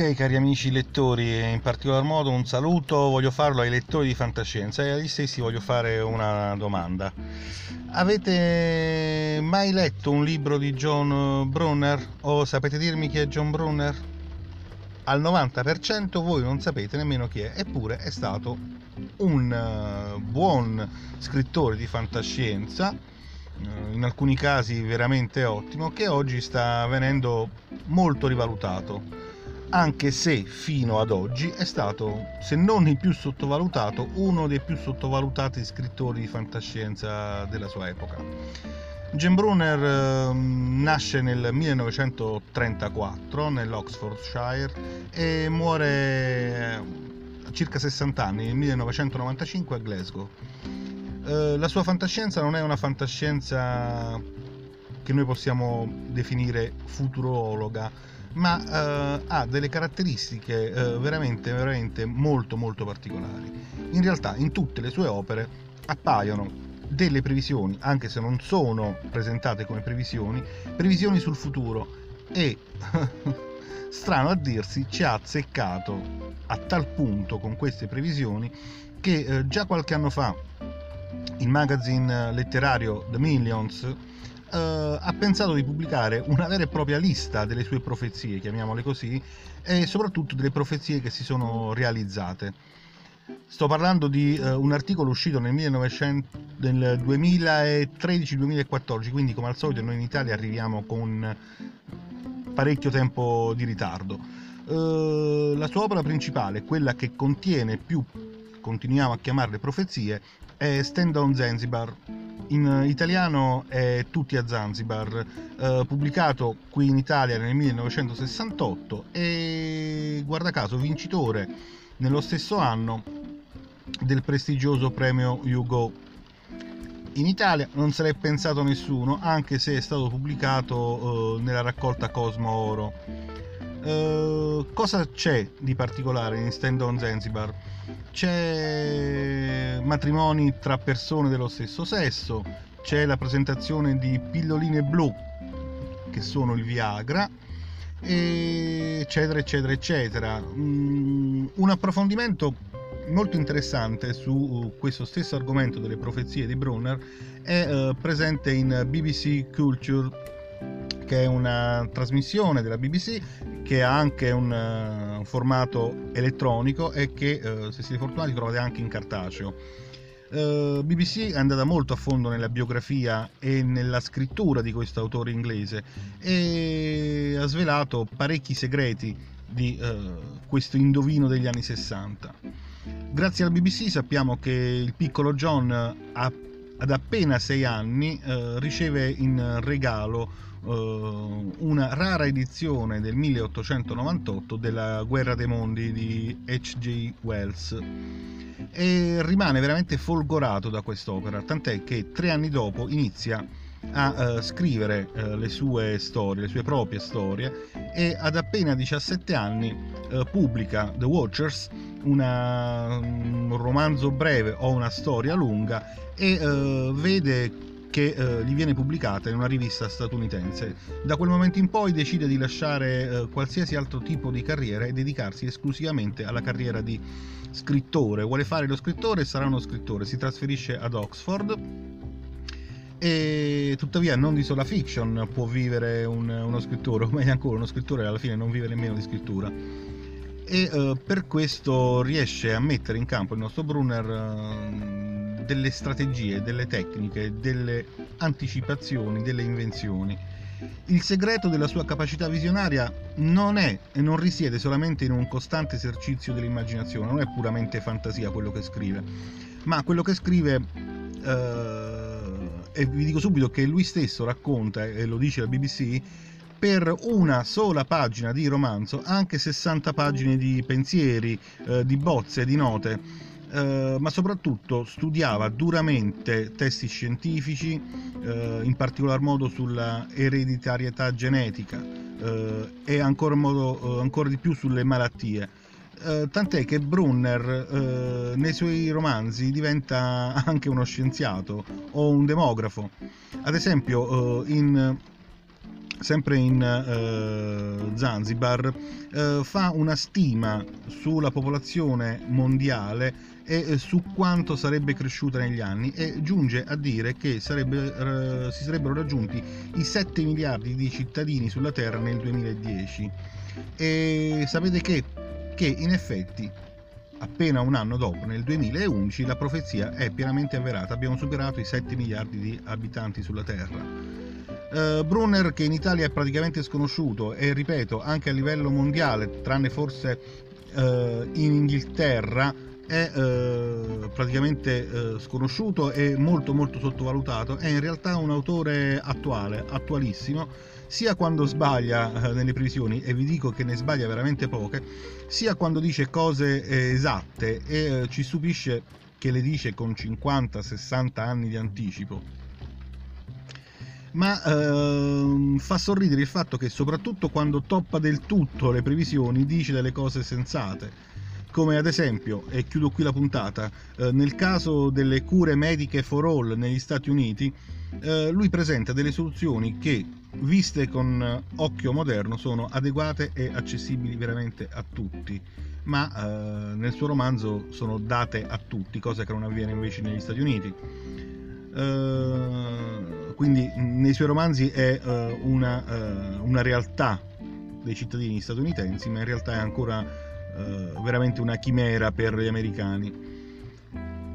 Cari amici lettori, in particolar modo un saluto voglio farlo ai lettori di fantascienza e agli stessi voglio fare una domanda. Avete mai letto un libro di John Brunner? O sapete dirmi chi è John Brunner? Al 90% voi non sapete nemmeno chi è, eppure è stato un eh, buon scrittore di fantascienza, eh, in alcuni casi veramente ottimo, che oggi sta venendo molto rivalutato anche se fino ad oggi è stato, se non il più sottovalutato, uno dei più sottovalutati scrittori di fantascienza della sua epoca. Jim Brunner eh, nasce nel 1934 nell'Oxfordshire e muore a circa 60 anni, nel 1995 a Glasgow. Eh, la sua fantascienza non è una fantascienza che noi possiamo definire futurologa, ma eh, ha delle caratteristiche eh, veramente, veramente molto molto particolari. In realtà in tutte le sue opere appaiono delle previsioni, anche se non sono presentate come previsioni, previsioni sul futuro e strano a dirsi ci ha azzeccato a tal punto con queste previsioni che eh, già qualche anno fa il magazine letterario The Millions Uh, ha pensato di pubblicare una vera e propria lista delle sue profezie, chiamiamole così, e soprattutto delle profezie che si sono realizzate. Sto parlando di uh, un articolo uscito nel, nel 2013-2014, quindi come al solito noi in Italia arriviamo con parecchio tempo di ritardo. Uh, la sua opera principale, quella che contiene più, continuiamo a chiamarle profezie, è Stand on Zanzibar, in italiano è Tutti a Zanzibar, eh, pubblicato qui in Italia nel 1968 e guarda caso vincitore nello stesso anno del prestigioso premio Hugo. In Italia non se l'è pensato nessuno, anche se è stato pubblicato eh, nella raccolta Cosmo Oro. Eh, cosa c'è di particolare in Stand on Zanzibar? C'è matrimoni tra persone dello stesso sesso, c'è la presentazione di pilloline blu che sono il Viagra, eccetera, eccetera, eccetera. Mm, un approfondimento molto interessante su questo stesso argomento delle profezie di Brunner è uh, presente in BBC Culture che è una trasmissione della BBC che ha anche un, uh, un formato elettronico e che uh, se siete fortunati trovate anche in cartaceo. Uh, BBC è andata molto a fondo nella biografia e nella scrittura di questo autore inglese e ha svelato parecchi segreti di questo indovino degli anni 60. Grazie al BBC sappiamo che il piccolo John ha, ad appena 6 anni riceve in regalo uh, una rara edizione del 1898 della Guerra dei Mondi di H.G. Wells e rimane veramente folgorato da quest'opera, tant'è che tre anni dopo inizia a uh, scrivere uh, le sue storie, le sue proprie storie e ad appena 17 anni uh, pubblica The Watchers, una, un romanzo breve o una storia lunga e vede che eh, gli viene pubblicata in una rivista statunitense. Da quel momento in poi decide di lasciare eh, qualsiasi altro tipo di carriera e dedicarsi esclusivamente alla carriera di scrittore. Vuole fare lo scrittore e sarà uno scrittore. Si trasferisce ad Oxford e tuttavia non di sola fiction può vivere un, uno scrittore, o meglio ancora uno scrittore alla fine non vive nemmeno di scrittura e uh, per questo riesce a mettere in campo il nostro Brunner uh, delle strategie, delle tecniche, delle anticipazioni, delle invenzioni. Il segreto della sua capacità visionaria non è e non risiede solamente in un costante esercizio dell'immaginazione, non è puramente fantasia quello che scrive, ma quello che scrive, eh, e vi dico subito che lui stesso racconta, e lo dice la BBC, per una sola pagina di romanzo, anche 60 pagine di pensieri, eh, di bozze, di note eh, ma soprattutto studiava duramente testi scientifici, eh, in particolar modo sulla ereditarietà genetica eh, e ancora, modo, eh, ancora, di più sulle malattie. Eh, tant'è che Brunner nei suoi romanzi diventa anche uno scienziato o un demografo. Ad esempio, in sempre in eh, Zanzibar, eh, fa una stima sulla popolazione mondiale e su quanto sarebbe cresciuta negli anni e giunge a dire che sarebbe, eh, si sarebbero raggiunti i 7 miliardi di cittadini sulla Terra nel 2010. E sapete che, che in effetti appena un anno dopo, nel 2011, la profezia è pienamente avverata, abbiamo superato i 7 miliardi di abitanti sulla Terra. Uh, Brunner che in Italia è praticamente sconosciuto e ripeto anche a livello mondiale, tranne forse uh, in Inghilterra, è uh, praticamente sconosciuto e molto molto sottovalutato, è in realtà un autore attuale, attualissimo, sia quando sbaglia nelle previsioni, e vi dico che ne sbaglia veramente poche, sia quando dice cose esatte e ci stupisce che le dice con 50-60 anni di anticipo. Ma ehm, fa sorridere il fatto che soprattutto quando toppa del tutto le previsioni dice delle cose sensate come ad esempio, e chiudo qui la puntata, eh, nel caso delle cure mediche for all negli Stati Uniti, eh, lui presenta delle soluzioni che, viste con occhio moderno, sono adeguate e accessibili veramente a tutti, ma eh, nel suo romanzo sono date a tutti, cosa che non avviene invece negli Stati Uniti. Uh, quindi nei suoi romanzi è uh, una, uh, una, realtà dei cittadini statunitensi, ma in realtà è ancora veramente una chimera per gli americani.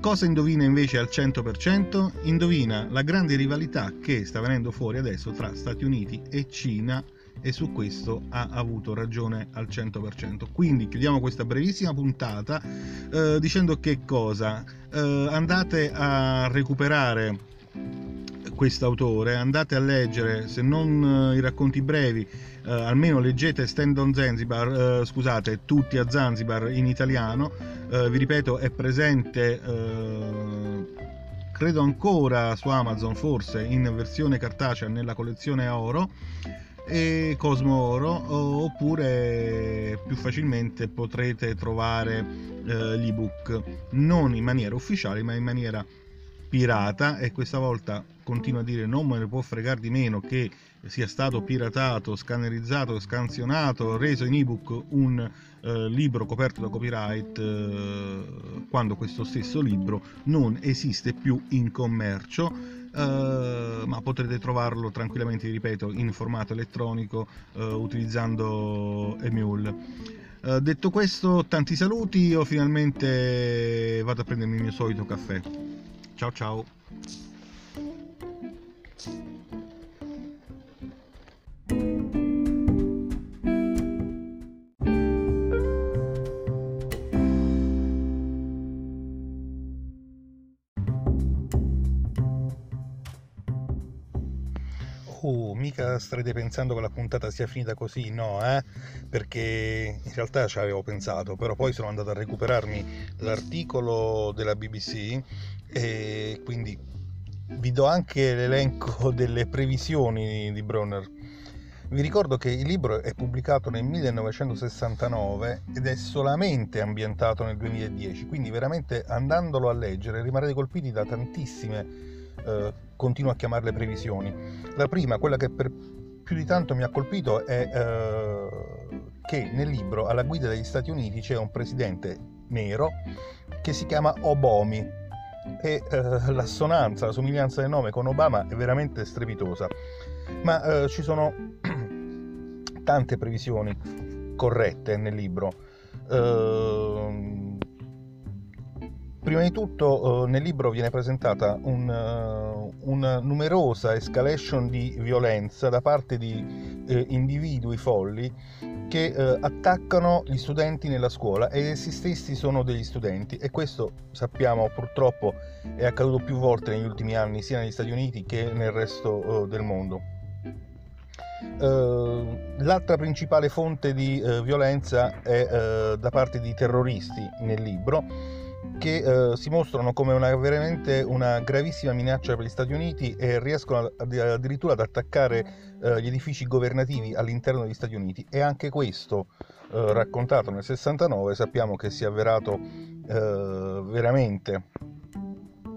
Cosa indovina invece al 100%? Indovina la grande rivalità che sta venendo fuori adesso tra Stati Uniti e Cina e su questo ha avuto ragione al 100%. Quindi chiudiamo questa brevissima puntata eh, dicendo che cosa? Eh, andate a recuperare quest'autore, andate a leggere, se non eh, i racconti brevi, eh, almeno leggete Stand on Zanzibar, eh, scusate, tutti a Zanzibar in italiano, eh, vi ripeto è presente credo ancora su Amazon, forse in versione cartacea nella collezione oro e Cosmo Oro oppure più facilmente potrete trovare eh, l'ebook non in maniera ufficiale ma in maniera pirata e questa volta continuo a dire non me ne può fregare di meno che sia stato piratato, scannerizzato, scansionato, reso in ebook un eh, libro coperto da copyright eh, quando questo stesso libro non esiste più in commercio Uh, ma potrete trovarlo tranquillamente, ripeto, in formato elettronico uh, utilizzando Emule. Uh, detto questo, tanti saluti, io finalmente vado a prendermi il mio solito caffè. Ciao ciao! Oh, mica starete pensando che la puntata sia finita così, no, eh? Perché in realtà ci avevo pensato, però poi sono andato a recuperarmi l'articolo della BBC e quindi vi do anche l'elenco delle previsioni di Bronner. Vi ricordo che il libro è pubblicato nel 1969 ed è solamente ambientato nel 2010, quindi veramente andandolo a leggere rimarrete colpiti da tantissime eh, continuo a chiamarle previsioni. La prima, quella che per più di tanto mi ha colpito, è eh, che nel libro alla guida degli Stati Uniti c'è un presidente nero che si chiama Obomi e eh, l'assonanza, la somiglianza del nome con Obama è veramente strepitosa. Ma eh, ci sono tante previsioni corrette nel libro. Uh, Prima di tutto eh, nel libro viene presentata un, uh, una numerosa escalation di violenza da parte di eh, individui folli che eh, attaccano gli studenti nella scuola e essi stessi sono degli studenti e questo sappiamo purtroppo è accaduto più volte negli ultimi anni sia negli Stati Uniti che nel resto del mondo. l'altra principale fonte di violenza è da parte di terroristi nel libro che eh, si mostrano come una, veramente una gravissima minaccia per gli Stati Uniti e riescono addirittura ad attaccare eh, gli edifici governativi all'interno degli Stati Uniti. E anche questo eh, raccontato nel 69 sappiamo che si è avverato eh, veramente.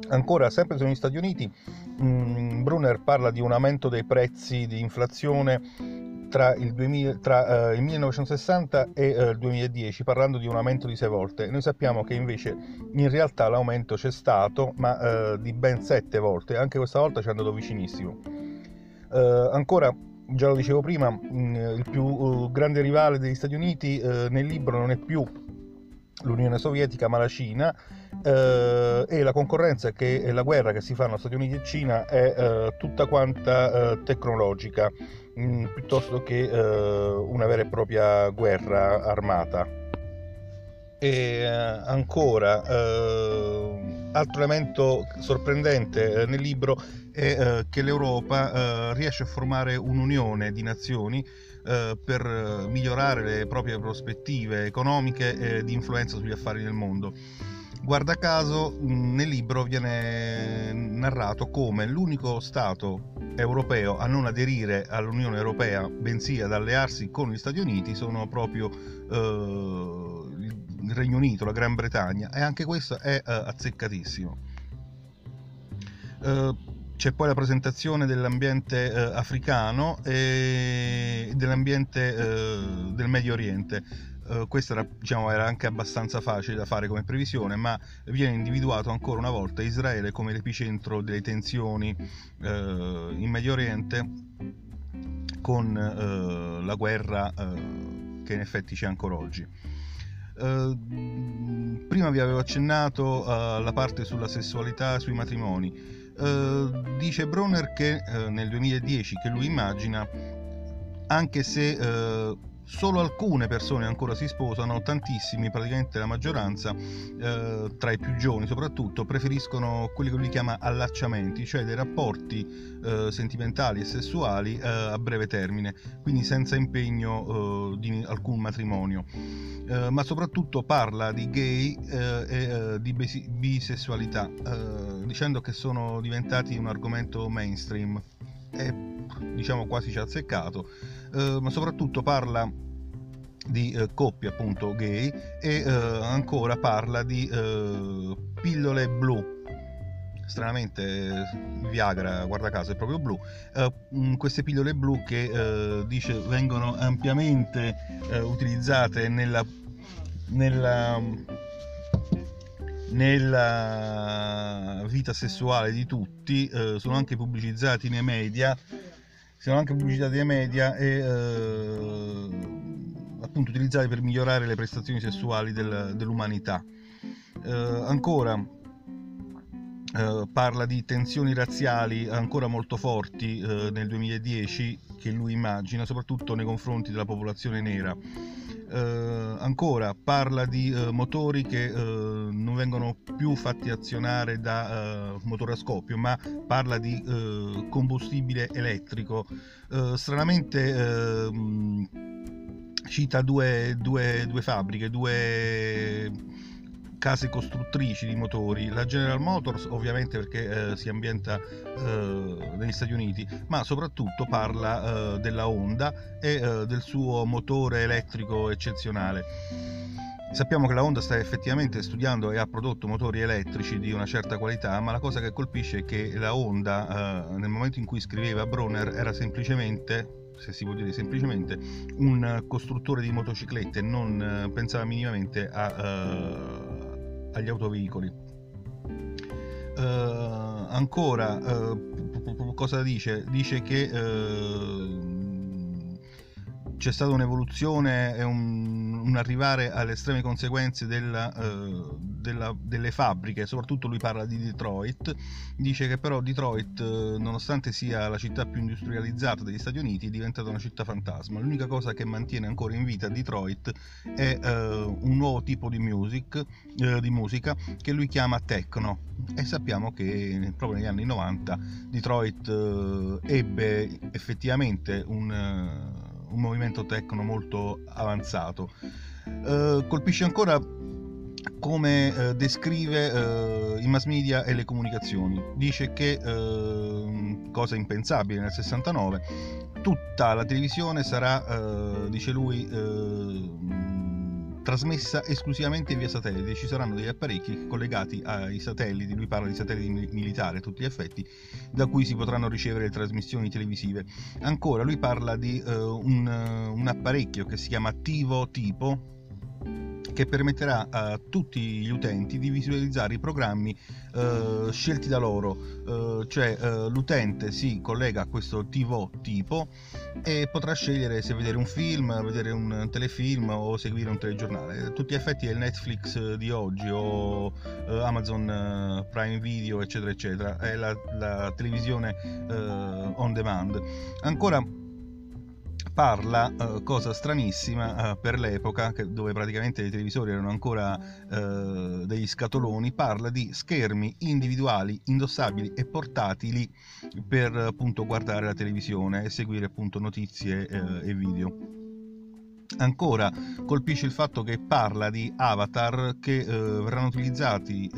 Ancora sempre sugli Stati Uniti mh, mm, Brunner parla di un aumento dei prezzi di inflazione tra il, 2000, tra, uh, il 1960 e uh, il 2010, parlando di un aumento di sei volte. Noi sappiamo che invece in realtà l'aumento c'è stato, ma uh, di ben sette volte, anche questa volta ci è andato vicinissimo. ancora, già lo dicevo prima, mh, mm, il più grande rivale degli Stati Uniti nel libro non è più l'Unione Sovietica ma la Cina eh, e la concorrenza che la guerra che si fa tra Stati Uniti e Cina è eh, tutta quanta eh, tecnologica mm, piuttosto che eh, una vera e propria guerra armata e eh, ancora eh, altro elemento sorprendente nel libro è che l'Europa riesce a formare un'unione di nazioni eh, per migliorare le proprie prospettive economiche e di influenza sugli affari del mondo. Guarda caso, nel libro viene narrato come l'unico Stato europeo a non aderire all'Unione Europea, bensì ad allearsi con gli Stati Uniti, sono proprio eh, il Regno Unito, la Gran Bretagna, e anche questo è eh, azzeccatissimo. Eh, c'è poi la presentazione dell'ambiente eh, africano e dell'ambiente eh, del Medio Oriente. Uh, questo era, diciamo, era, anche abbastanza facile da fare come previsione, ma viene individuato ancora una volta Israele come l'epicentro delle tensioni uh, in Medio Oriente con uh, la guerra che in effetti c'è ancora oggi. prima vi avevo accennato alla parte sulla sessualità, sui matrimoni. Eh, dice Bronner che nel 2010 che lui immagina, anche se solo alcune persone ancora si sposano, tantissimi, praticamente la maggioranza, eh, tra i più giovani soprattutto, preferiscono quelli che lui chiama allacciamenti, cioè dei rapporti eh, sentimentali e sessuali eh, a breve termine, quindi senza impegno di alcun matrimonio. ma soprattutto parla di gay e di bisessualità, dicendo che sono diventati un argomento mainstream e diciamo quasi ci ha azzeccato eh, ma soprattutto parla di eh, coppie appunto gay e eh, ancora parla di eh, pillole blu stranamente il Viagra, guarda caso, è proprio blu. Uh, queste pillole blu che uh, dice vengono ampiamente uh, utilizzate nella, nella, nella, vita sessuale di tutti, sono anche pubblicizzati nei media siano anche pubblicità dei media e eh, appunto utilizzate per migliorare le prestazioni sessuali del, dell'umanità. Eh, ancora eh, parla di tensioni razziali ancora molto forti eh, nel 2010 che lui immagina, soprattutto nei confronti della popolazione nera eh, ancora parla di eh, motori che eh, non vengono più fatti azionare da eh, motore a scoppio, ma parla di eh, combustibile elettrico. Eh, stranamente ehm, cita due, due, due fabbriche, due case costruttrici di motori, la General Motors ovviamente perché eh, si ambienta eh, negli Stati Uniti, ma soprattutto parla eh, della Honda e eh, del suo motore elettrico eccezionale. Sappiamo che la Honda sta effettivamente studiando e ha prodotto motori elettrici di una certa qualità, ma la cosa che colpisce è che la Honda eh, nel momento in cui scriveva Bronner era semplicemente se si può dire semplicemente, un costruttore di motociclette, non eh, pensava minimamente a, agli autoveicoli. Uh, ancora, uh, cosa dice? Dice che uh, c'è stata un'evoluzione e un, un, arrivare alle estreme conseguenze della, della, delle fabbriche, soprattutto lui parla di Detroit, dice che però Detroit, eh, nonostante sia la città più industrializzata degli Stati Uniti, è diventata una città fantasma. L'unica cosa che mantiene ancora in vita Detroit è uh, un nuovo tipo di, music, uh, di musica che lui chiama techno e sappiamo che proprio negli anni 90 Detroit uh, ebbe effettivamente un, un movimento techno molto avanzato. colpisce ancora come eh, descrive eh, i mass media e le comunicazioni. Dice che, eh, cosa impensabile nel 69, tutta la televisione sarà, eh, dice lui, trasmessa esclusivamente via satellite. Ci saranno degli apparecchi collegati ai satelliti, lui parla di satelliti militari a tutti gli effetti, da cui si potranno ricevere trasmissioni televisive. Ancora, lui parla di uh, un, uh, un apparecchio che si chiama Tivo Tipo, che permetterà a tutti gli utenti di visualizzare i programmi eh, scelti da loro, eh, cioè eh, l'utente si collega a questo TV tipo e potrà scegliere se vedere un film, vedere un telefilm o seguire un telegiornale. Tutti gli effetti è il Netflix di oggi o eh, Amazon eh, Prime Video, eccetera, eccetera, è la, la televisione eh, on demand. Ancora parla, uh, cosa stranissima uh, per l'epoca, che, dove praticamente i televisori erano ancora uh, degli scatoloni, parla di schermi individuali, indossabili e portatili per appunto guardare la televisione e seguire appunto notizie e video. Ancora colpisce il fatto che parla di avatar che verranno utilizzati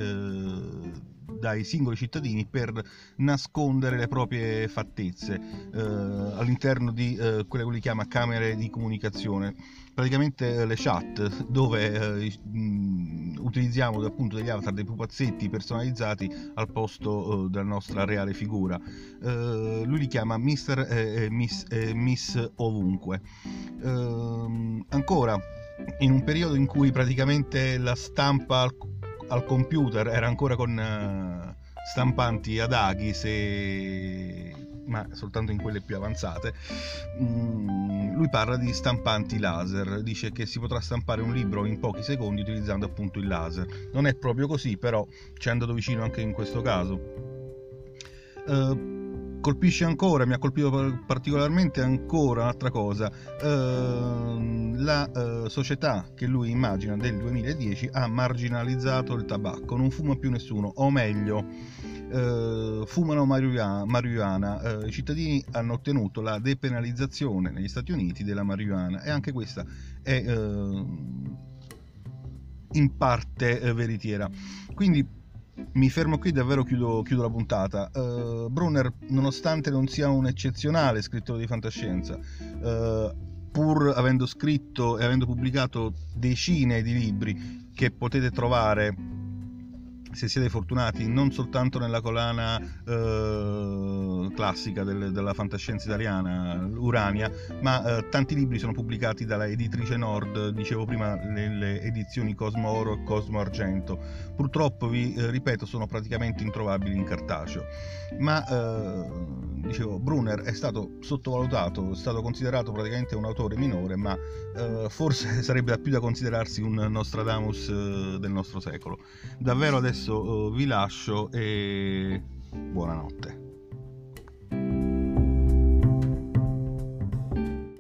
dai singoli cittadini per nascondere le proprie fattezze eh, all'interno di eh, quelle che lui chiama camere di comunicazione, praticamente eh, le chat dove eh, mh, utilizziamo appunto degli avatar, dei pupazzetti personalizzati al posto eh, della nostra reale figura. Eh, lui li chiama Mister e Miss, Miss Ovunque. Ehm, ancora in un periodo in cui praticamente la stampa al computer era ancora con uh, stampanti ad aghi se... ma soltanto in quelle più avanzate mm, lui parla di stampanti laser. Dice che si potrà stampare un libro in pochi secondi utilizzando appunto il laser. Non è proprio così però ci è andato vicino anche in questo caso. Uh, colpisce ancora, mi ha colpito particolarmente ancora un'altra cosa, eh, la eh, società che lui immagina del 2010 ha marginalizzato il tabacco, non fuma più nessuno, o meglio, eh, fumano marijuana. Eh, i cittadini hanno ottenuto la depenalizzazione negli Stati Uniti della marijuana e anche questa è eh, in parte eh, veritiera. Quindi mi fermo qui, davvero chiudo, chiudo la puntata. Uh, Brunner, nonostante non sia un eccezionale scrittore di fantascienza, uh, pur avendo scritto e avendo pubblicato decine di libri che potete trovare se siete fortunati non soltanto nella collana eh, classica del, della fantascienza italiana, Urania, ma eh, tanti libri sono pubblicati dalla editrice Nord, dicevo prima nelle edizioni Cosmo Oro e Cosmo Argento. Purtroppo, vi eh, ripeto, sono praticamente introvabili in cartaceo. Ma eh, dicevo, Brunner è stato sottovalutato, è stato considerato praticamente un autore minore, ma eh, forse sarebbe da più da considerarsi un Nostradamus eh, del nostro secolo. Davvero adesso adesso uh, vi lascio e buonanotte.